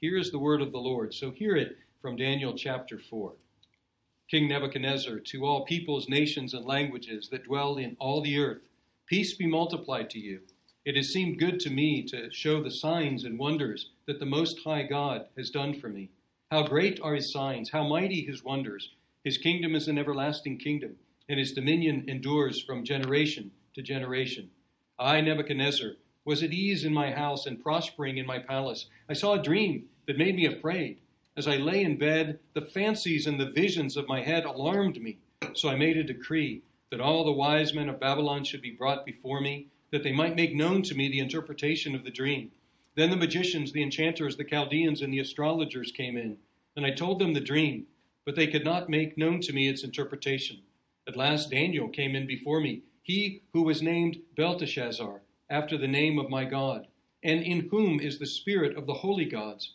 Here is the word of the Lord. So hear it from Daniel chapter 4. King Nebuchadnezzar, to all peoples, nations, and languages that dwell in all the earth, peace be multiplied to you. It has seemed good to me to show the signs and wonders that the Most High God has done for me. How great are his signs, how mighty his wonders. His kingdom is an everlasting kingdom, and his dominion endures from generation to generation. I, Nebuchadnezzar, was at ease in my house and prospering in my palace. I saw a dream that made me afraid. As I lay in bed, the fancies and the visions of my head alarmed me. So I made a decree that all the wise men of Babylon should be brought before me, that they might make known to me the interpretation of the dream. Then the magicians, the enchanters, the Chaldeans, and the astrologers came in, and I told them the dream, but they could not make known to me its interpretation. At last Daniel came in before me, he who was named Belteshazzar, after the name of my God, and in whom is the spirit of the holy gods.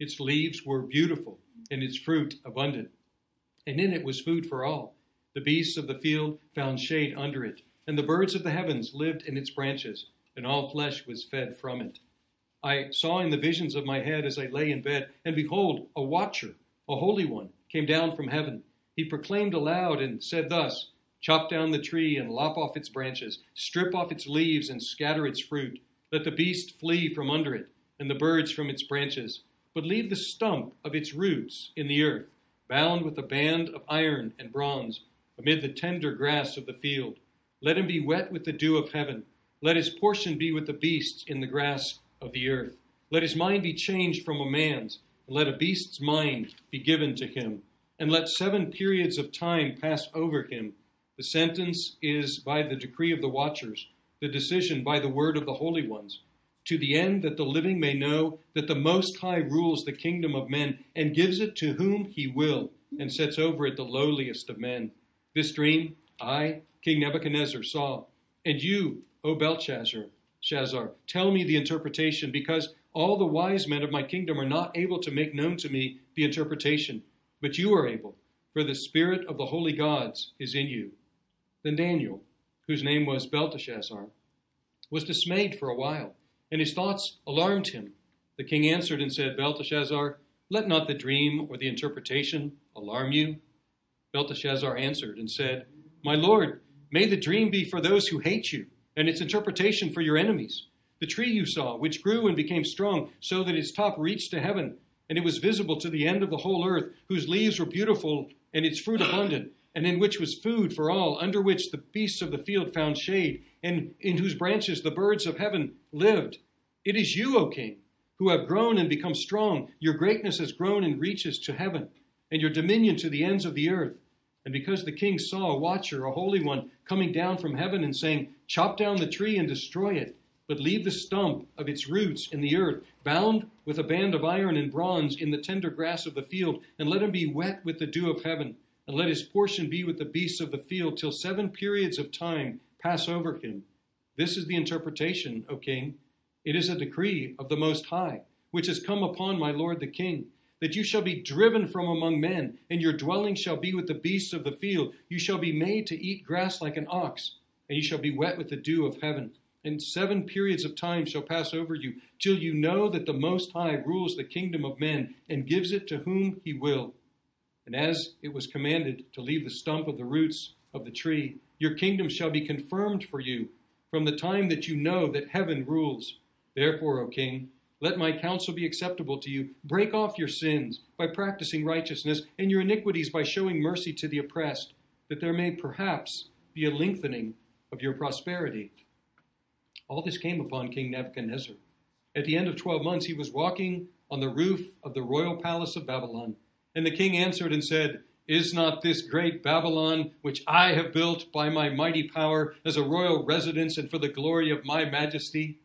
Its leaves were beautiful, and its fruit abundant. And in it was food for all. The beasts of the field found shade under it, and the birds of the heavens lived in its branches, and all flesh was fed from it. I saw in the visions of my head as I lay in bed, and behold, a watcher, a holy one, came down from heaven. He proclaimed aloud and said thus Chop down the tree and lop off its branches, strip off its leaves and scatter its fruit let the beast flee from under it, and the birds from its branches, but leave the stump of its roots in the earth, bound with a band of iron and bronze, amid the tender grass of the field. Let him be wet with the dew of heaven. Let his portion be with the beasts in the grass of the earth. Let his mind be changed from a man's, and let a beast's mind be given to him. And let seven periods of time pass over him. The sentence is by the decree of the watchers the decision by the word of the holy ones, to the end that the living may know that the Most High rules the kingdom of men and gives it to whom he will, and sets over it the lowliest of men. This dream I, King Nebuchadnezzar, saw, and you, O Belshazzar, Shazar, tell me the interpretation, because all the wise men of my kingdom are not able to make known to me the interpretation, but you are able, for the spirit of the holy gods is in you. Then Daniel, whose name was Belteshazzar, was dismayed for a while, and his thoughts alarmed him. The king answered and said, Belteshazzar, let not the dream or the interpretation alarm you. Belteshazzar answered and said, My lord, may the dream be for those who hate you, and its interpretation for your enemies. The tree you saw, which grew and became strong, so that its top reached to heaven, and it was visible to the end of the whole earth, whose leaves were beautiful and its fruit abundant and in which was food for all, under which the beasts of the field found shade, and in whose branches the birds of heaven lived. It is you, O king, who have grown and become strong. Your greatness has grown and reaches to heaven, and your dominion to the ends of the earth. And because the king saw a watcher, a holy one, coming down from heaven and saying, Chop down the tree and destroy it, but leave the stump of its roots in the earth, bound with a band of iron and bronze in the tender grass of the field, and let him be wet with the dew of heaven and let his portion be with the beasts of the field till seven periods of time pass over him. This is the interpretation, O king. It is a decree of the Most High, which has come upon my lord the king, that you shall be driven from among men, and your dwelling shall be with the beasts of the field. You shall be made to eat grass like an ox, and you shall be wet with the dew of heaven. And seven periods of time shall pass over you, till you know that the Most High rules the kingdom of men, and gives it to whom he will. And as it was commanded to leave the stump of the roots of the tree, your kingdom shall be confirmed for you from the time that you know that heaven rules. Therefore, O king, let my counsel be acceptable to you. Break off your sins by practicing righteousness, and your iniquities by showing mercy to the oppressed, that there may perhaps be a lengthening of your prosperity. All this came upon King Nebuchadnezzar. At the end of twelve months, he was walking on the roof of the royal palace of Babylon and the king answered and said, Is not this great Babylon, which I have built by my mighty power as a royal residence and for the glory of my majesty?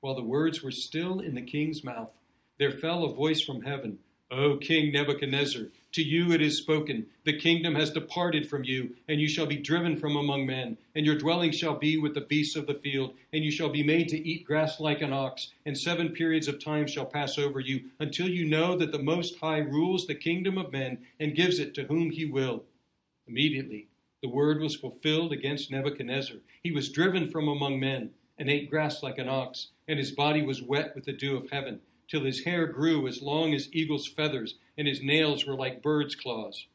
While the words were still in the king's mouth, there fell a voice from heaven, O King Nebuchadnezzar, To you it is spoken, The kingdom has departed from you, and you shall be driven from among men, and your dwelling shall be with the beasts of the field, and you shall be made to eat grass like an ox, and seven periods of time shall pass over you, until you know that the Most High rules the kingdom of men, and gives it to whom he will. Immediately the word was fulfilled against Nebuchadnezzar. He was driven from among men, and ate grass like an ox, and his body was wet with the dew of heaven till his hair grew as long as eagle's feathers, and his nails were like bird's claws.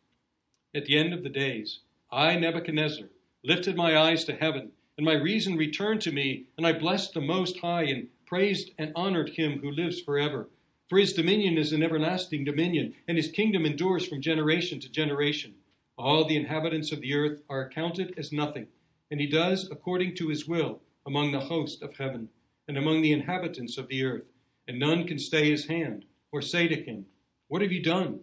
At the end of the days, I, Nebuchadnezzar, lifted my eyes to heaven, and my reason returned to me, and I blessed the Most High, and praised and honored him who lives forever. For his dominion is an everlasting dominion, and his kingdom endures from generation to generation. All the inhabitants of the earth are accounted as nothing, and he does according to his will among the host of heaven, and among the inhabitants of the earth and none can stay his hand or say to him, What have you done?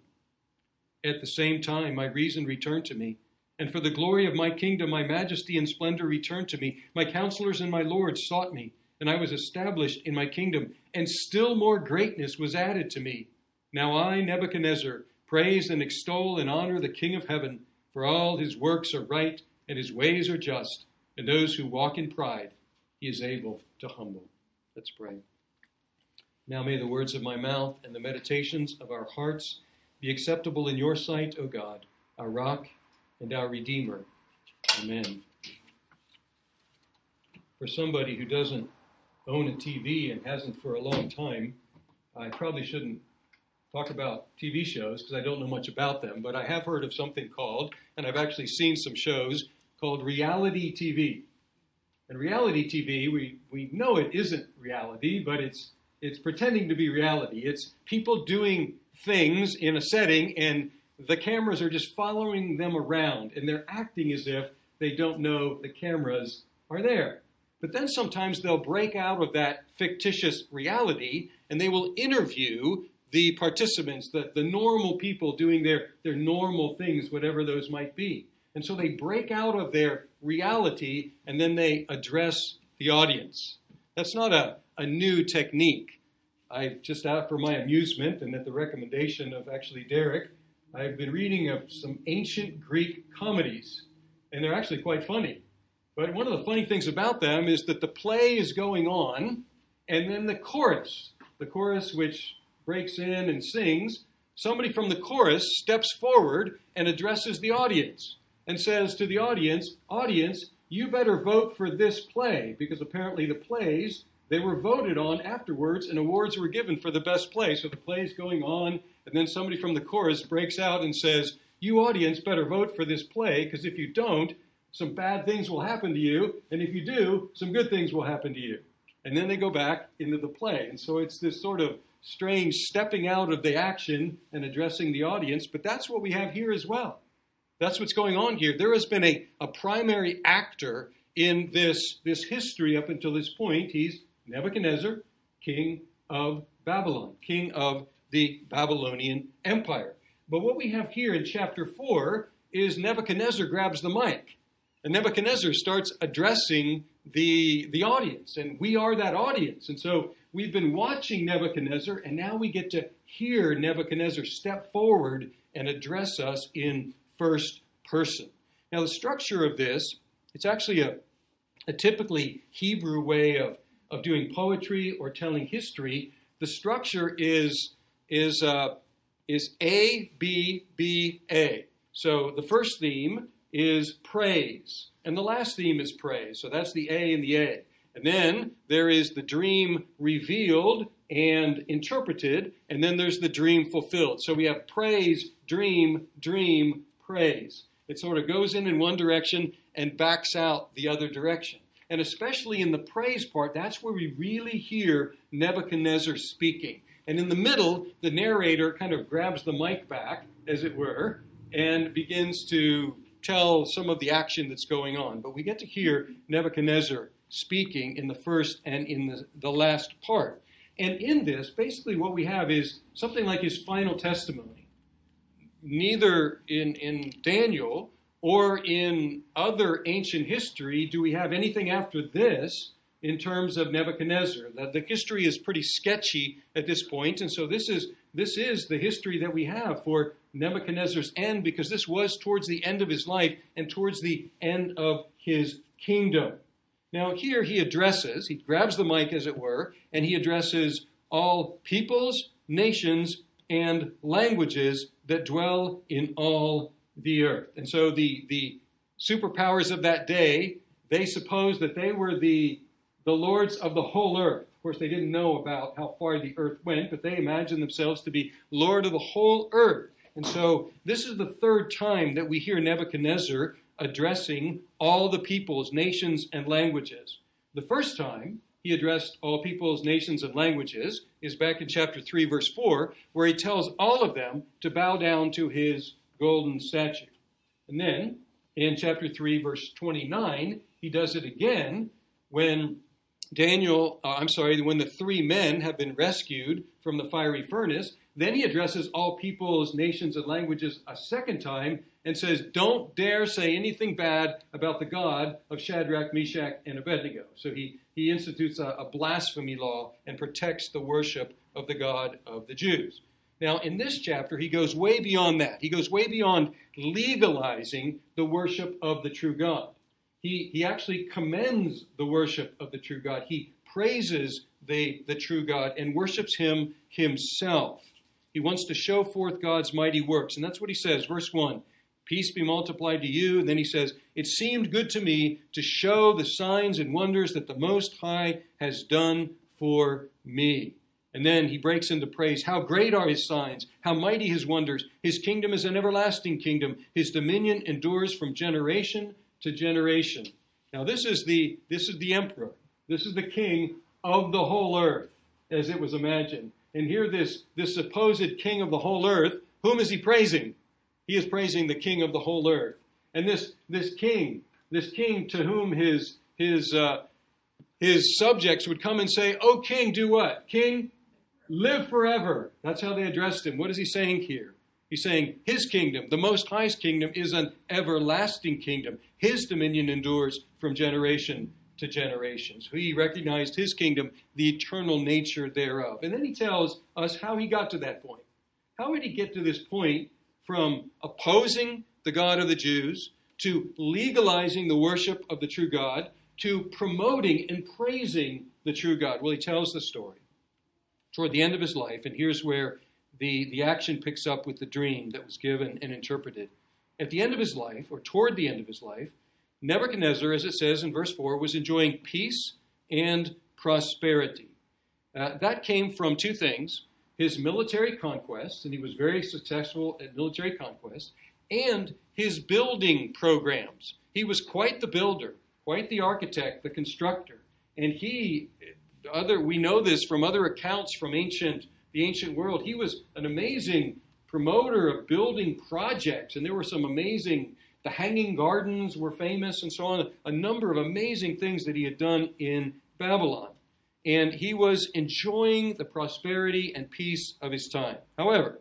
At the same time, my reason returned to me, and for the glory of my kingdom, my majesty and splendor returned to me. My counselors and my lords sought me, and I was established in my kingdom, and still more greatness was added to me. Now I, Nebuchadnezzar, praise and extol and honor the King of heaven, for all his works are right, and his ways are just, and those who walk in pride he is able to humble. Let's pray. Now may the words of my mouth and the meditations of our hearts be acceptable in your sight, O God, our rock and our redeemer. Amen. For somebody who doesn't own a TV and hasn't for a long time, I probably shouldn't talk about TV shows because I don't know much about them, but I have heard of something called, and I've actually seen some shows called reality TV. And reality TV, we, we know it isn't reality, but it's it's pretending to be reality. It's people doing things in a setting and the cameras are just following them around and they're acting as if they don't know the cameras are there. But then sometimes they'll break out of that fictitious reality and they will interview the participants, the, the normal people doing their, their normal things, whatever those might be. And so they break out of their reality and then they address the audience. That's not a, a new technique. I've just out for my amusement and at the recommendation of actually Derek, I've been reading of some ancient Greek comedies, and they're actually quite funny. But one of the funny things about them is that the play is going on, and then the chorus, the chorus which breaks in and sings, somebody from the chorus steps forward and addresses the audience and says to the audience, Audience, you better vote for this play, because apparently the plays they were voted on afterwards, and awards were given for the best play. So the play's going on, and then somebody from the chorus breaks out and says, You audience better vote for this play, because if you don't, some bad things will happen to you, and if you do, some good things will happen to you. And then they go back into the play. And so it's this sort of strange stepping out of the action and addressing the audience, but that's what we have here as well. That's what's going on here. There has been a, a primary actor in this, this history up until this point. He's Nebuchadnezzar, king of Babylon, king of the Babylonian Empire. But what we have here in chapter 4 is Nebuchadnezzar grabs the mic. And Nebuchadnezzar starts addressing the, the audience. And we are that audience. And so we've been watching Nebuchadnezzar, and now we get to hear Nebuchadnezzar step forward and address us in first person. Now, the structure of this, it's actually a, a typically Hebrew way of of doing poetry or telling history, the structure is is uh, is A B B A. So the first theme is praise, and the last theme is praise. So that's the A and the A. And then there is the dream revealed and interpreted, and then there's the dream fulfilled. So we have praise, dream, dream, praise. It sort of goes in in one direction and backs out the other direction. And especially in the praise part, that's where we really hear Nebuchadnezzar speaking. And in the middle, the narrator kind of grabs the mic back, as it were, and begins to tell some of the action that's going on. But we get to hear Nebuchadnezzar speaking in the first and in the, the last part. And in this, basically, what we have is something like his final testimony. Neither in, in Daniel or in other ancient history do we have anything after this in terms of Nebuchadnezzar. The, the history is pretty sketchy at this point, and so this is this is the history that we have for Nebuchadnezzar's end because this was towards the end of his life and towards the end of his kingdom. Now, here he addresses, he grabs the mic, as it were, and he addresses all peoples, nations, and languages that dwell in all the earth. And so the, the superpowers of that day, they supposed that they were the, the lords of the whole earth. Of course, they didn't know about how far the earth went, but they imagined themselves to be lord of the whole earth. And so this is the third time that we hear Nebuchadnezzar addressing all the peoples, nations, and languages. The first time he addressed all peoples, nations, and languages is back in chapter 3, verse 4, where he tells all of them to bow down to his golden statue. And then in chapter 3, verse 29, he does it again when Daniel, uh, I'm sorry, when the three men have been rescued from the fiery furnace, then he addresses all peoples, nations, and languages a second time and says, Don't dare say anything bad about the God of Shadrach, Meshach, and Abednego. So he, he institutes a, a blasphemy law and protects the worship of the God of the Jews. Now, in this chapter, he goes way beyond that. He goes way beyond legalizing the worship of the true God. He, he actually commends the worship of the true God. He praises the, the true God and worships him himself. He wants to show forth God's mighty works. And that's what he says, verse 1 Peace be multiplied to you. And then he says, It seemed good to me to show the signs and wonders that the Most High has done for me. And then he breaks into praise. How great are his signs, how mighty his wonders. His kingdom is an everlasting kingdom. His dominion endures from generation to generation. Now this is the this is the emperor. This is the king of the whole earth, as it was imagined. And here this this supposed king of the whole earth, whom is he praising? He is praising the king of the whole earth. And this this king, this king to whom his his uh, his subjects would come and say, "Oh king, do what? King, live forever." That's how they addressed him. What is he saying here? He's saying his kingdom, the Most High's kingdom, is an everlasting kingdom. His dominion endures from generation to generations. He recognized his kingdom, the eternal nature thereof. And then he tells us how he got to that point. How did he get to this point from opposing the God of the Jews to legalizing the worship of the true God to promoting and praising the true God? Well, he tells the story toward the end of his life, and here's where the, the action picks up with the dream that was given and interpreted. At the end of his life, or toward the end of his life, Nebuchadnezzar, as it says in verse 4, was enjoying peace and prosperity. Uh, that came from two things his military conquests, and he was very successful at military conquest, and his building programs. He was quite the builder, quite the architect, the constructor. And he, other, we know this from other accounts from ancient the ancient world. He was an amazing promoter of building projects, and there were some amazing, the Hanging Gardens were famous, and so on, a number of amazing things that he had done in Babylon. And he was enjoying the prosperity and peace of his time. However,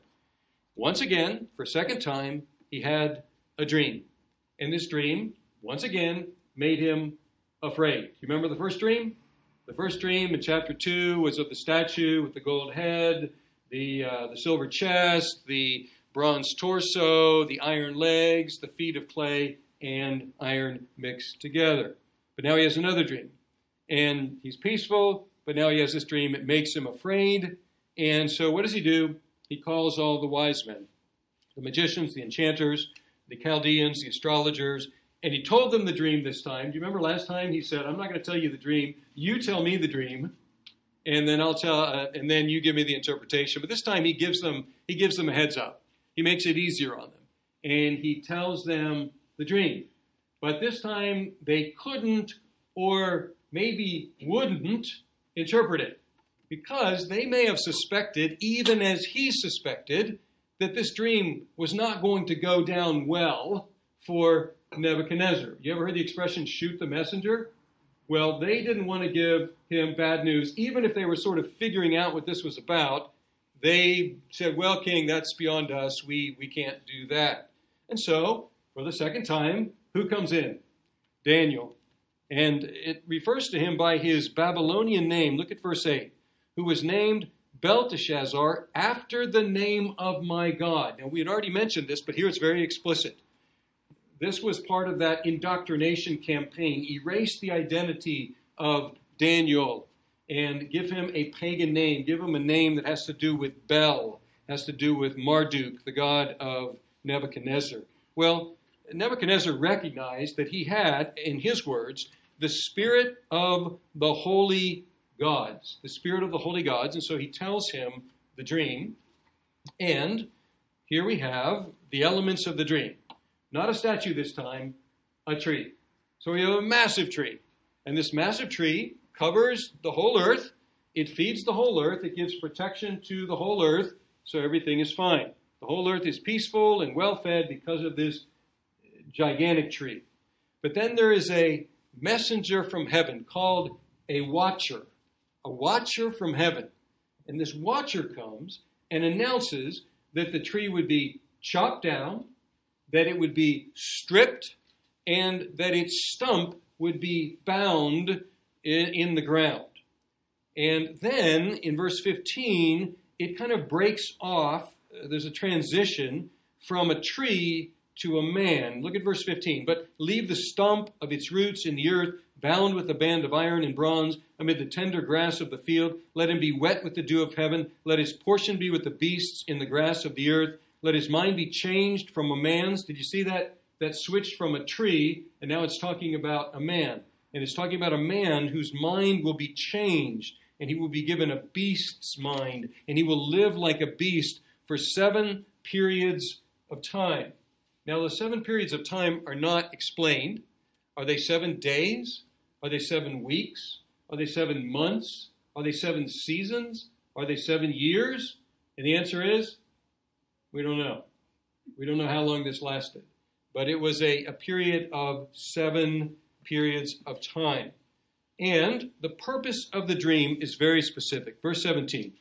once again, for a second time, he had a dream. And this dream, once again, made him afraid. You remember the first dream? The first dream in chapter 2 was of the statue with the gold head, the, uh, the silver chest, the bronze torso, the iron legs, the feet of clay, and iron mixed together. But now he has another dream. And he's peaceful, but now he has this dream. It makes him afraid. And so what does he do? He calls all the wise men the magicians, the enchanters, the Chaldeans, the astrologers, and he told them the dream this time. Do you remember last time he said, I'm not going to tell you the dream. You tell me the dream, and then I'll tell, uh, and then you give me the interpretation. But this time he gives them, he gives them a heads up. He makes it easier on them. And he tells them the dream. But this time they couldn't or maybe wouldn't interpret it because they may have suspected, even as he suspected, that this dream was not going to go down well for Nebuchadnezzar. You ever heard the expression shoot the messenger? Well, they didn't want to give him bad news, even if they were sort of figuring out what this was about. They said, Well, King, that's beyond us. We, we can't do that. And so, for the second time, who comes in? Daniel. And it refers to him by his Babylonian name. Look at verse 8. Who was named Belteshazzar after the name of my God. Now, we had already mentioned this, but here it's very explicit. This was part of that indoctrination campaign. Erase the identity of Daniel and give him a pagan name. Give him a name that has to do with Bel, has to do with Marduk, the god of Nebuchadnezzar. Well, Nebuchadnezzar recognized that he had, in his words, the spirit of the holy gods, the spirit of the holy gods. And so he tells him the dream. And here we have the elements of the dream. Not a statue this time, a tree. So we have a massive tree. And this massive tree covers the whole earth. It feeds the whole earth. It gives protection to the whole earth. So everything is fine. The whole earth is peaceful and well fed because of this gigantic tree. But then there is a messenger from heaven called a watcher, a watcher from heaven. And this watcher comes and announces that the tree would be chopped down, that it would be stripped, and that its stump would be bound in, in the ground. And then in verse 15, it kind of breaks off. Uh, there's a transition from a tree to a man. Look at verse 15. But leave the stump of its roots in the earth, bound with a band of iron and bronze, amid the tender grass of the field. Let him be wet with the dew of heaven. Let his portion be with the beasts in the grass of the earth. Let his mind be changed from a man's. Did you see that? That switched from a tree, and now it's talking about a man. And it's talking about a man whose mind will be changed, and he will be given a beast's mind, and he will live like a beast for seven periods of time. Now, the seven periods of time are not explained. Are they seven days? Are they seven weeks? Are they seven months? Are they seven seasons? Are they seven years? And the answer is we don't know. We don't know how long this lasted. But it was a, a period of seven periods of time. And the purpose of the dream is very specific. Verse 17.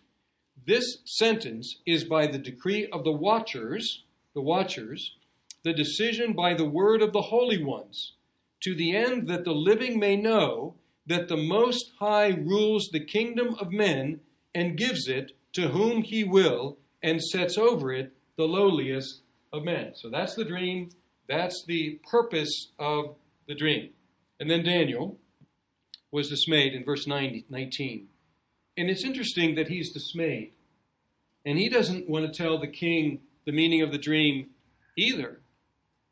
This sentence is by the decree of the watchers, the watchers, the decision by the word of the holy ones, to the end that the living may know that the Most High rules the kingdom of men and gives it to whom he will and sets over it the lowliest of men. So that's the dream. That's the purpose of the dream. And then Daniel was dismayed in verse 90, 19. And it's interesting that he's dismayed. And he doesn't want to tell the king the meaning of the dream either.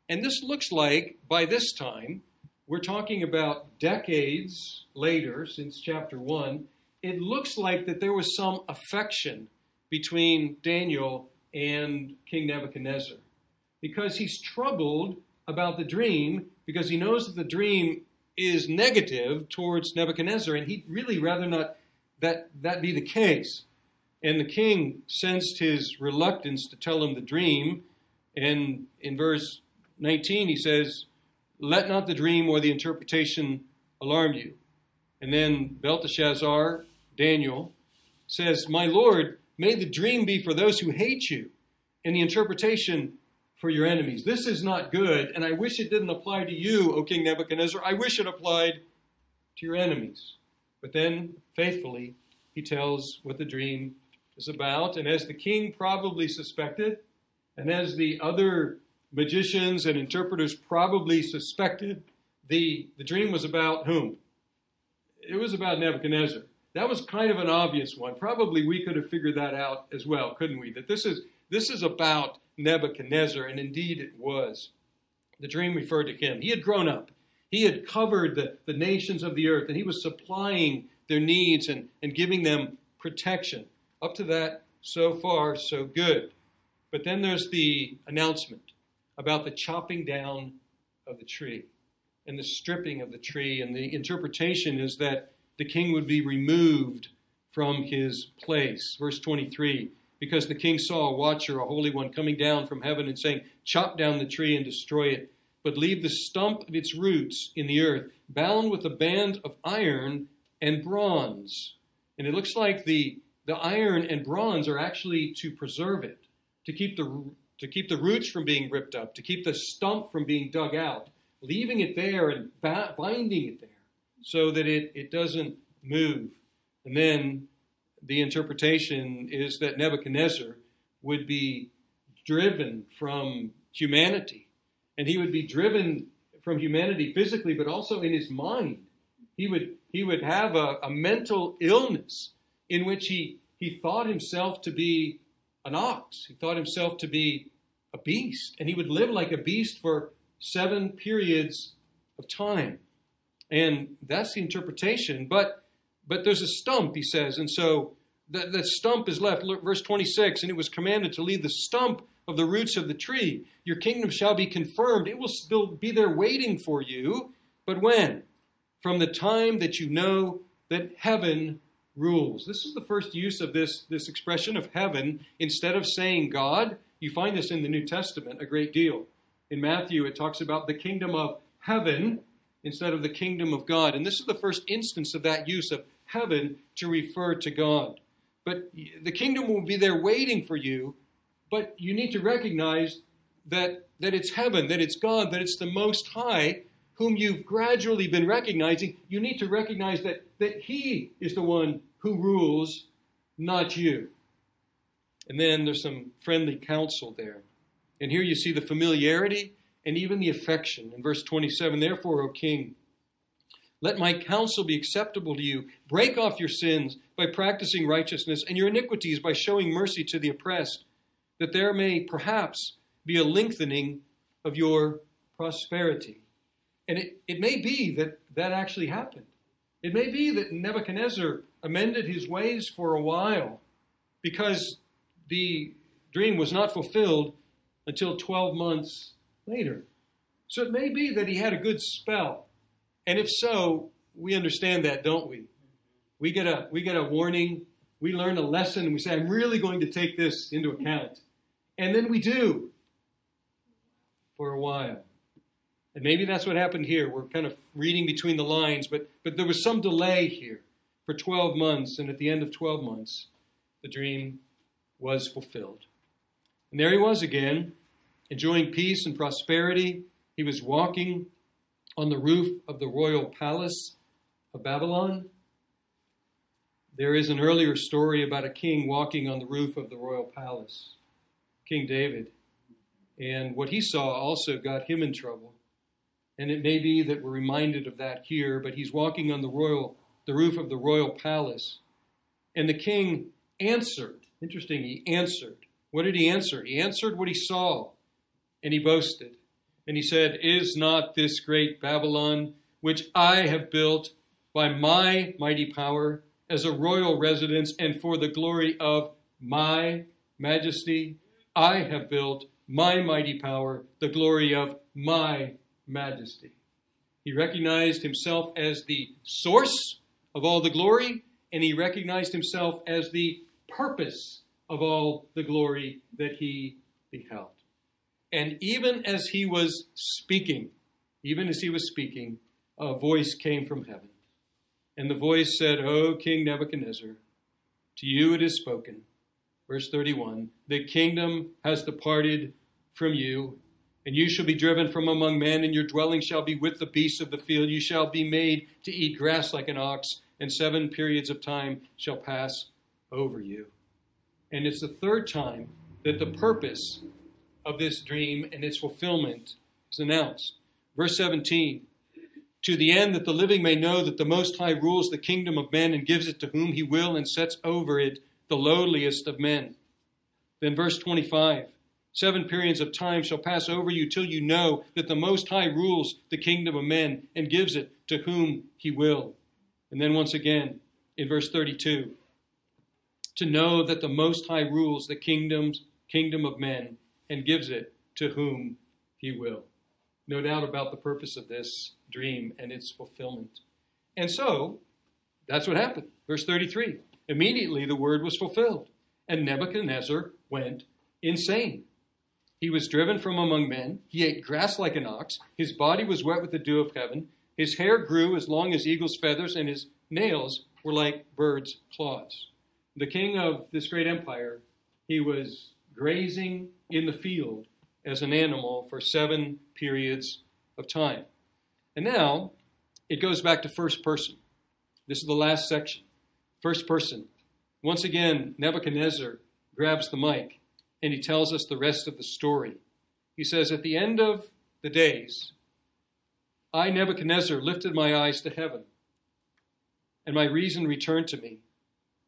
And this looks like, by this time, we're talking about decades later, since chapter 1, it looks like that there was some affection between Daniel and King Nebuchadnezzar. Because he's troubled about the dream, because he knows that the dream is negative towards Nebuchadnezzar, and he'd really rather not that that be the case. And the king sensed his reluctance to tell him the dream, and in verse 19, he says, Let not the dream or the interpretation alarm you. And then Belteshazzar, Daniel, says, My Lord, may the dream be for those who hate you, and the interpretation for your enemies. This is not good, and I wish it didn't apply to you, O King Nebuchadnezzar. I wish it applied to your enemies. But then, faithfully, he tells what the dream is about. And as the king probably suspected, and as the other magicians and interpreters probably suspected the, the dream was about whom? It was about Nebuchadnezzar. That was kind of an obvious one. Probably we could have figured that out as well, couldn't we? That this is this is about Nebuchadnezzar, and indeed it was. The dream referred to him. He had grown up. He had covered the, the nations of the earth, and he was supplying their needs and, and giving them protection. Up to that, so far, so good. But then there's the announcement about the chopping down of the tree and the stripping of the tree. And the interpretation is that the king would be removed from his place. Verse 23 because the king saw a watcher, a holy one, coming down from heaven and saying, Chop down the tree and destroy it, but leave the stump of its roots in the earth, bound with a band of iron and bronze. And it looks like the, the iron and bronze are actually to preserve it, to keep the to keep the roots from being ripped up, to keep the stump from being dug out, leaving it there and binding it there so that it, it doesn't move. And then the interpretation is that Nebuchadnezzar would be driven from humanity. And he would be driven from humanity physically, but also in his mind. He would, he would have a, a mental illness in which he, he thought himself to be an ox. He thought himself to be a beast. And he would live like a beast for seven periods of time. And that's the interpretation. But but there's a stump, he says, and so the, the stump is left. Look, verse 26, and it was commanded to leave the stump of the roots of the tree. Your kingdom shall be confirmed. It will still be there waiting for you. But when? From the time that you know that heaven rules. This is the first use of this, this expression of heaven. Instead of saying God, you find this in the New Testament a great deal. In Matthew, it talks about the kingdom of heaven instead of the kingdom of God. And this is the first instance of that use of heaven to refer to God. But the kingdom will be there waiting for you, but you need to recognize that, that it's heaven, that it's God, that it's the Most High whom you've gradually been recognizing. You need to recognize that, that He is the one who rules, not you. And then there's some friendly counsel there. And here you see the familiarity and even the affection. In verse 27, therefore, O king, let my counsel be acceptable to you. Break off your sins by practicing righteousness and your iniquities by showing mercy to the oppressed, that there may perhaps be a lengthening of your prosperity. And it, it may be that that actually happened. It may be that Nebuchadnezzar amended his ways for a while because the dream was not fulfilled until 12 months later. So it may be that he had a good spell. And if so, we understand that, don't we? We get a we get a warning, we learn a lesson, and we say, I'm really going to take this into account. And then we do for a while. And maybe that's what happened here. We're kind of reading between the lines, but but there was some delay here for 12 months, and at the end of 12 months, the dream was fulfilled. And there he was again, enjoying peace and prosperity. He was walking on the roof of the royal palace of Babylon. There is an earlier story about a king walking on the roof of the royal palace, King David. And what he saw also got him in trouble. And it may be that we're reminded of that here, but he's walking on the royal the roof of the royal palace. And the king answered. Interesting, he answered. What did he answer? He answered what he saw, and he boasted. And he said, Is not this great Babylon, which I have built by my mighty power, as a royal residence and for the glory of my majesty? I have built my mighty power, the glory of my majesty. He recognized himself as the source of all the glory, and he recognized himself as the purpose of all the glory that he beheld. And even as he was speaking, even as he was speaking, a voice came from heaven. And the voice said, O King Nebuchadnezzar, to you it is spoken. Verse 31 The kingdom has departed from you, and you shall be driven from among men, and your dwelling shall be with the beasts of the field. You shall be made to eat grass like an ox, and seven periods of time shall pass over you. And it's the third time that the purpose of this dream and its fulfillment is announced. Verse 17 To the end that the living may know that the Most High rules the kingdom of men and gives it to whom he will and sets over it the lowliest of men. Then verse 25 Seven periods of time shall pass over you till you know that the Most High rules the kingdom of men and gives it to whom he will. And then once again in verse 32 to know that the Most High rules the kingdoms, kingdom of men and gives it to whom he will. No doubt about the purpose of this dream and its fulfillment. And so, that's what happened. Verse 33 Immediately the word was fulfilled, and Nebuchadnezzar went insane. He was driven from among men. He ate grass like an ox. His body was wet with the dew of heaven. His hair grew as long as eagle's feathers, and his nails were like birds' claws. The king of this great empire, he was grazing in the field as an animal for seven periods of time. And now it goes back to first person. This is the last section. First person. Once again, Nebuchadnezzar grabs the mic and he tells us the rest of the story. He says, At the end of the days, I, Nebuchadnezzar, lifted my eyes to heaven, and my reason returned to me,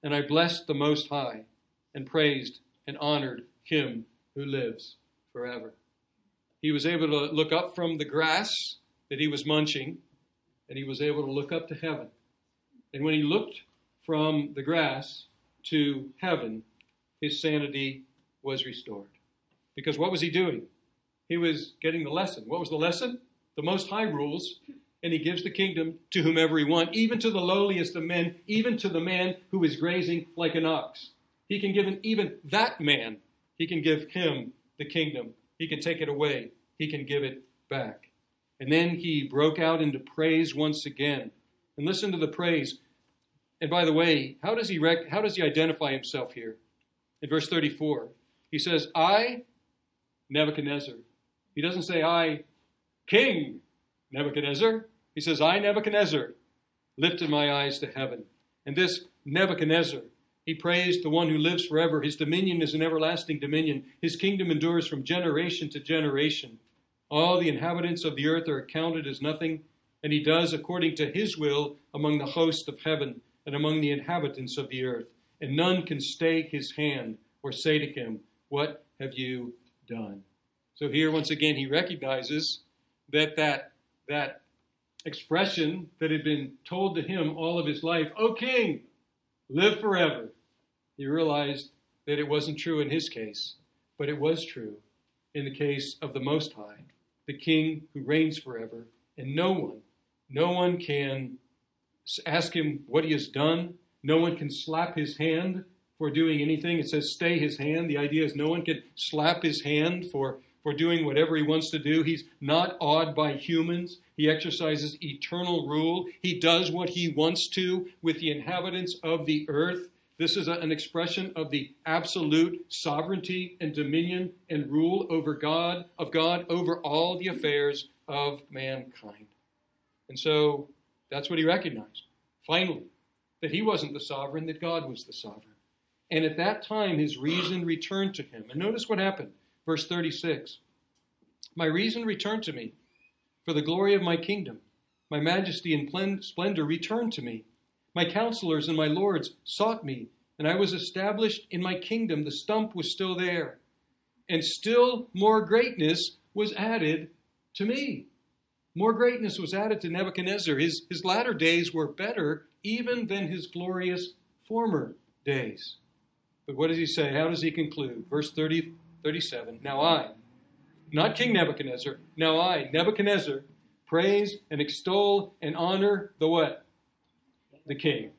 and I blessed the Most High, and praised and honored him who lives forever. He was able to look up from the grass that he was munching, and he was able to look up to heaven. And when he looked from the grass to heaven, his sanity was restored. Because what was he doing? He was getting the lesson. What was the lesson? The Most High rules, and he gives the kingdom to whomever he wants, even to the lowliest of men, even to the man who is grazing like an ox. He can give an, even that man, he can give him the kingdom. He can take it away. He can give it back. And then he broke out into praise once again. And listen to the praise. And by the way, how does he rec- how does he identify himself here? In verse 34, he says, "I Nebuchadnezzar." He doesn't say I King Nebuchadnezzar. He says, "I Nebuchadnezzar lifted my eyes to heaven." And this Nebuchadnezzar, he praised the one who lives forever. His dominion is an everlasting dominion. His kingdom endures from generation to generation. All the inhabitants of the earth are accounted as nothing, and he does according to his will among the host of heaven and among the inhabitants of the earth. And none can stay his hand or say to him, What have you done? So here, once again, he recognizes that that, that expression that had been told to him all of his life, O king, live forever. He realized that it wasn't true in his case, but it was true in the case of the Most High, the king who reigns forever, and no one, no one can ask him what he has done. No one can slap his hand for doing anything. It says stay his hand. The idea is no one can slap his hand for, for doing whatever he wants to do. He's not awed by humans. He exercises eternal rule. He does what he wants to with the inhabitants of the earth. This is a, an expression of the absolute sovereignty and dominion and rule over God, of God over all the affairs of mankind. And so that's what he recognized, finally, that he wasn't the sovereign, that God was the sovereign. And at that time, his reason returned to him. And notice what happened. Verse 36 My reason returned to me for the glory of my kingdom. My majesty and splendor returned to me. My counselors and my lords sought me, and I was established in my kingdom. The stump was still there. And still more greatness was added to me. More greatness was added to Nebuchadnezzar. His, his latter days were better even than his glorious former days. But what does he say? How does he conclude? Verse 30, 37. Now I, not King Nebuchadnezzar, now I, Nebuchadnezzar, praise and extol and honor the what? The King,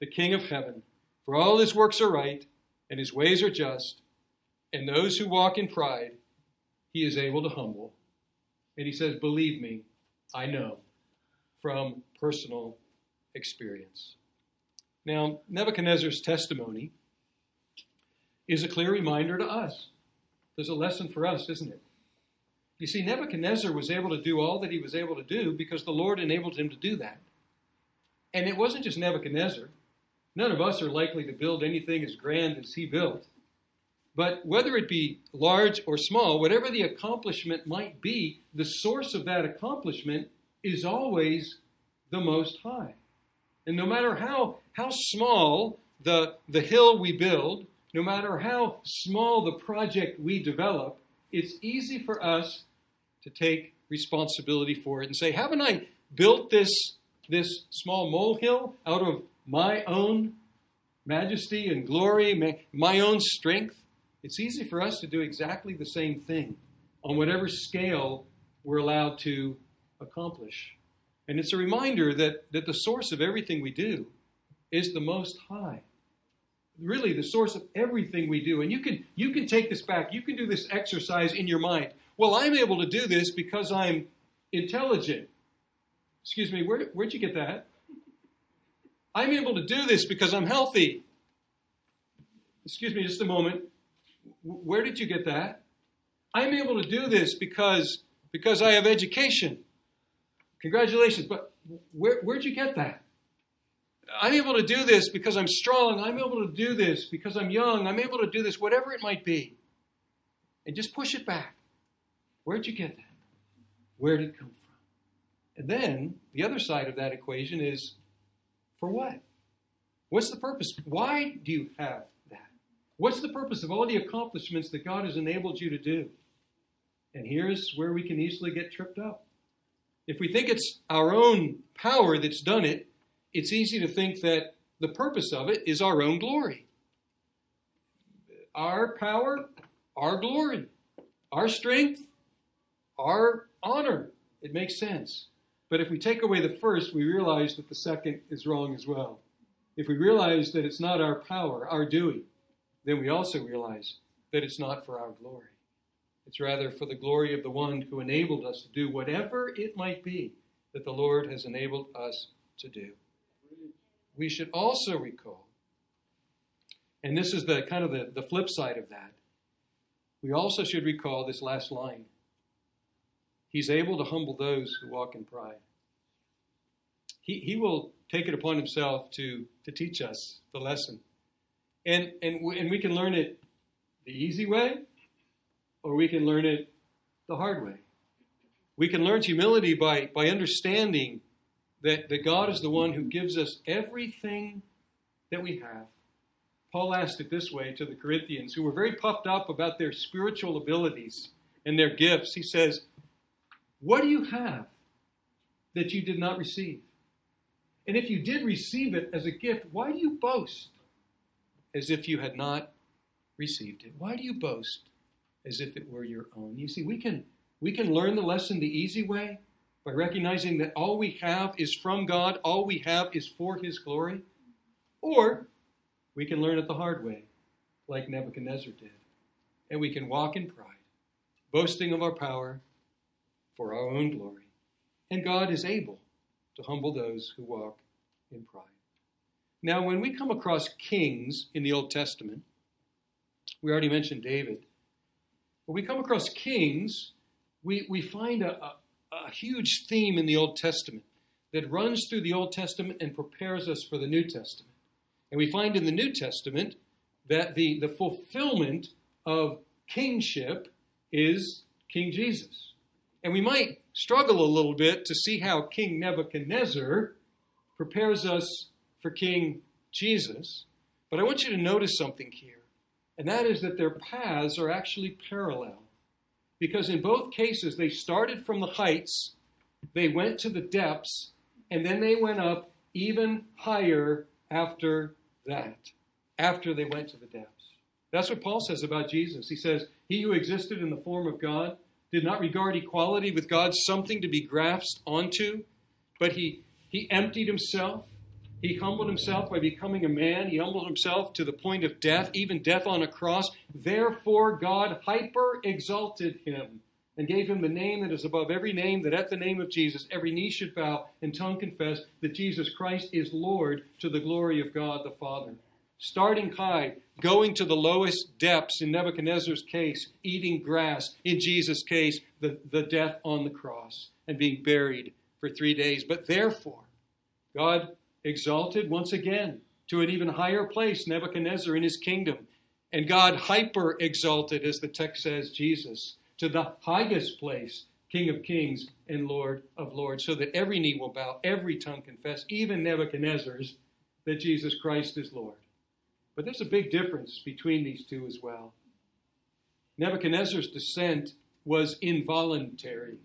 the King of heaven. For all his works are right, and his ways are just, and those who walk in pride, he is able to humble. And he says, Believe me, I know from personal experience. Now, Nebuchadnezzar's testimony is a clear reminder to us. There's a lesson for us, isn't it? You see, Nebuchadnezzar was able to do all that he was able to do because the Lord enabled him to do that. And it wasn't just Nebuchadnezzar. None of us are likely to build anything as grand as he built. But whether it be large or small, whatever the accomplishment might be, the source of that accomplishment is always the Most High. And no matter how, how small the, the hill we build, no matter how small the project we develop, it's easy for us to take responsibility for it and say, haven't I built this, this small molehill out of my own majesty and glory, my, own strength? It's easy for us to do exactly the same thing on whatever scale we're allowed to accomplish. And it's a reminder that, that the source of everything we do is the Most High really the source of everything we do. And you can you can take this back. You can do this exercise in your mind. Well, I'm able to do this because I'm intelligent. Excuse me, where, where'd you get that? I'm able to do this because I'm healthy. Excuse me just a moment. Where did you get that? I'm able to do this because because I have education. Congratulations, but where, where'd you get that? I'm able to do this because I'm strong. I'm able to do this because I'm young. I'm able to do this, whatever it might be. And just push it back. Where'd you get that? Where did it come from? And then the other side of that equation is for what? What's the purpose? Why do you have that? What's the purpose of all the accomplishments that God has enabled you to do? And here's where we can easily get tripped up. If we think it's our own power that's done it, it's easy to think that the purpose of it is our own glory. Our power, our glory, our strength, our honor. It makes sense. But if we take away the first, we realize that the second is wrong as well. If we realize that it's not our power, our doing, then we also realize that it's not for our glory. It's rather for the glory of the one who enabled us to do whatever it might be that the Lord has enabled us to do. We should also recall, and this is the kind of the, the flip side of that, we also should recall this last line. He's able to humble those who walk in pride. He, he will take it upon himself to, to teach us the lesson. And, and, and we can learn it the easy way, or we can learn it the hard way. We can learn humility by, by understanding that, that God is the one who gives us everything that we have. Paul asked it this way to the Corinthians, who were very puffed up about their spiritual abilities and their gifts. He says, What do you have that you did not receive? And if you did receive it as a gift, why do you boast as if you had not received it? Why do you boast as if it were your own? You see, we can, we can learn the lesson the easy way by recognizing that all we have is from God, all we have is for His glory. Or we can learn it the hard way, like Nebuchadnezzar did. And we can walk in pride, boasting of our power for our own glory. And God is able to humble those who walk in pride. Now, when we come across kings in the Old Testament, we already mentioned David. When we come across kings, we, we find a, a, a huge theme in the Old Testament that runs through the Old Testament and prepares us for the New Testament. And we find in the New Testament that the, the fulfillment of kingship is King Jesus. And we might struggle a little bit to see how King Nebuchadnezzar prepares us for King Jesus. But I want you to notice something here, and that is that their paths are actually parallel because in both cases they started from the heights, they went to the depths, and then they went up even higher after that, after they went to the depths. That's what Paul says about Jesus. He says, He who existed in the form of God did not regard equality with God something to be grasped onto, but he, he emptied himself he humbled himself by becoming a man. He humbled himself to the point of death, even death on a cross. Therefore, God hyper exalted him and gave him the name that is above every name, that at the name of Jesus every knee should bow and tongue confess that Jesus Christ is Lord to the glory of God the Father. Starting high, going to the lowest depths in Nebuchadnezzar's case, eating grass, in Jesus' case, the, the death on the cross, and being buried for three days. But therefore, God exalted once again to an even higher place, Nebuchadnezzar in his kingdom. And God hyper exalted, as the text says, Jesus to the highest place, King of kings and Lord of lords, so that every knee will bow, every tongue confess, even Nebuchadnezzar's, that Jesus Christ is Lord. But there's a big difference between these two as well. Nebuchadnezzar's descent was involuntary,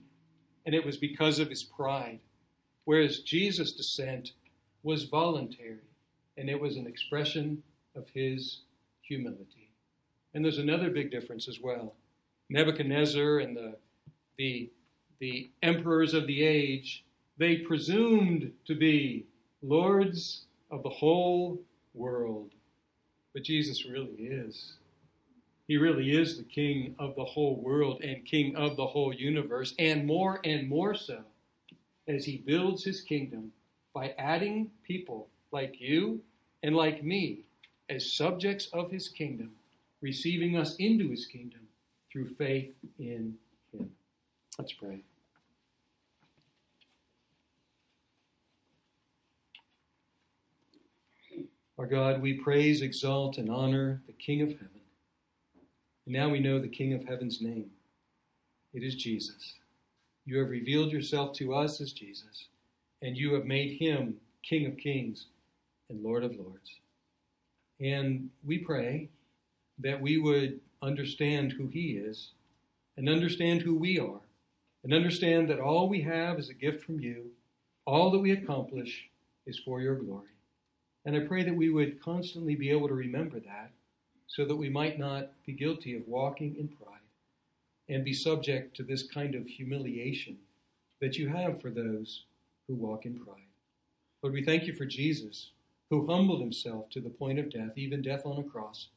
and it was because of his pride, whereas Jesus' descent was voluntary, and it was an expression of his humility. And there's another big difference as well. Nebuchadnezzar and the, the, the emperors of the age, they presumed to be lords of the whole world. But Jesus really is. He really is the king of the whole world and king of the whole universe, and more and more so as he builds his kingdom by adding people like you and like me as subjects of his kingdom, receiving us into his kingdom through faith in him. Let's pray. Our God, we praise, exalt, and honor the King of heaven. And now we know the King of heaven's name. It is Jesus. You have revealed yourself to us as Jesus, and you have made him King of kings and Lord of lords. And we pray that we would understand who he is and understand who we are and understand that all we have is a gift from you. All that we accomplish is for your glory. And I pray that we would constantly be able to remember that so that we might not be guilty of walking in pride and be subject to this kind of humiliation that you have for those who walk in pride. Lord, we thank you for Jesus, who humbled himself to the point of death, even death on a cross,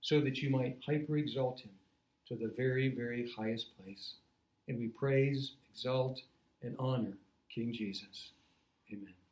so that you might hyper exalt him to the very, very highest place. And we praise, exalt, and honor King Jesus. Amen.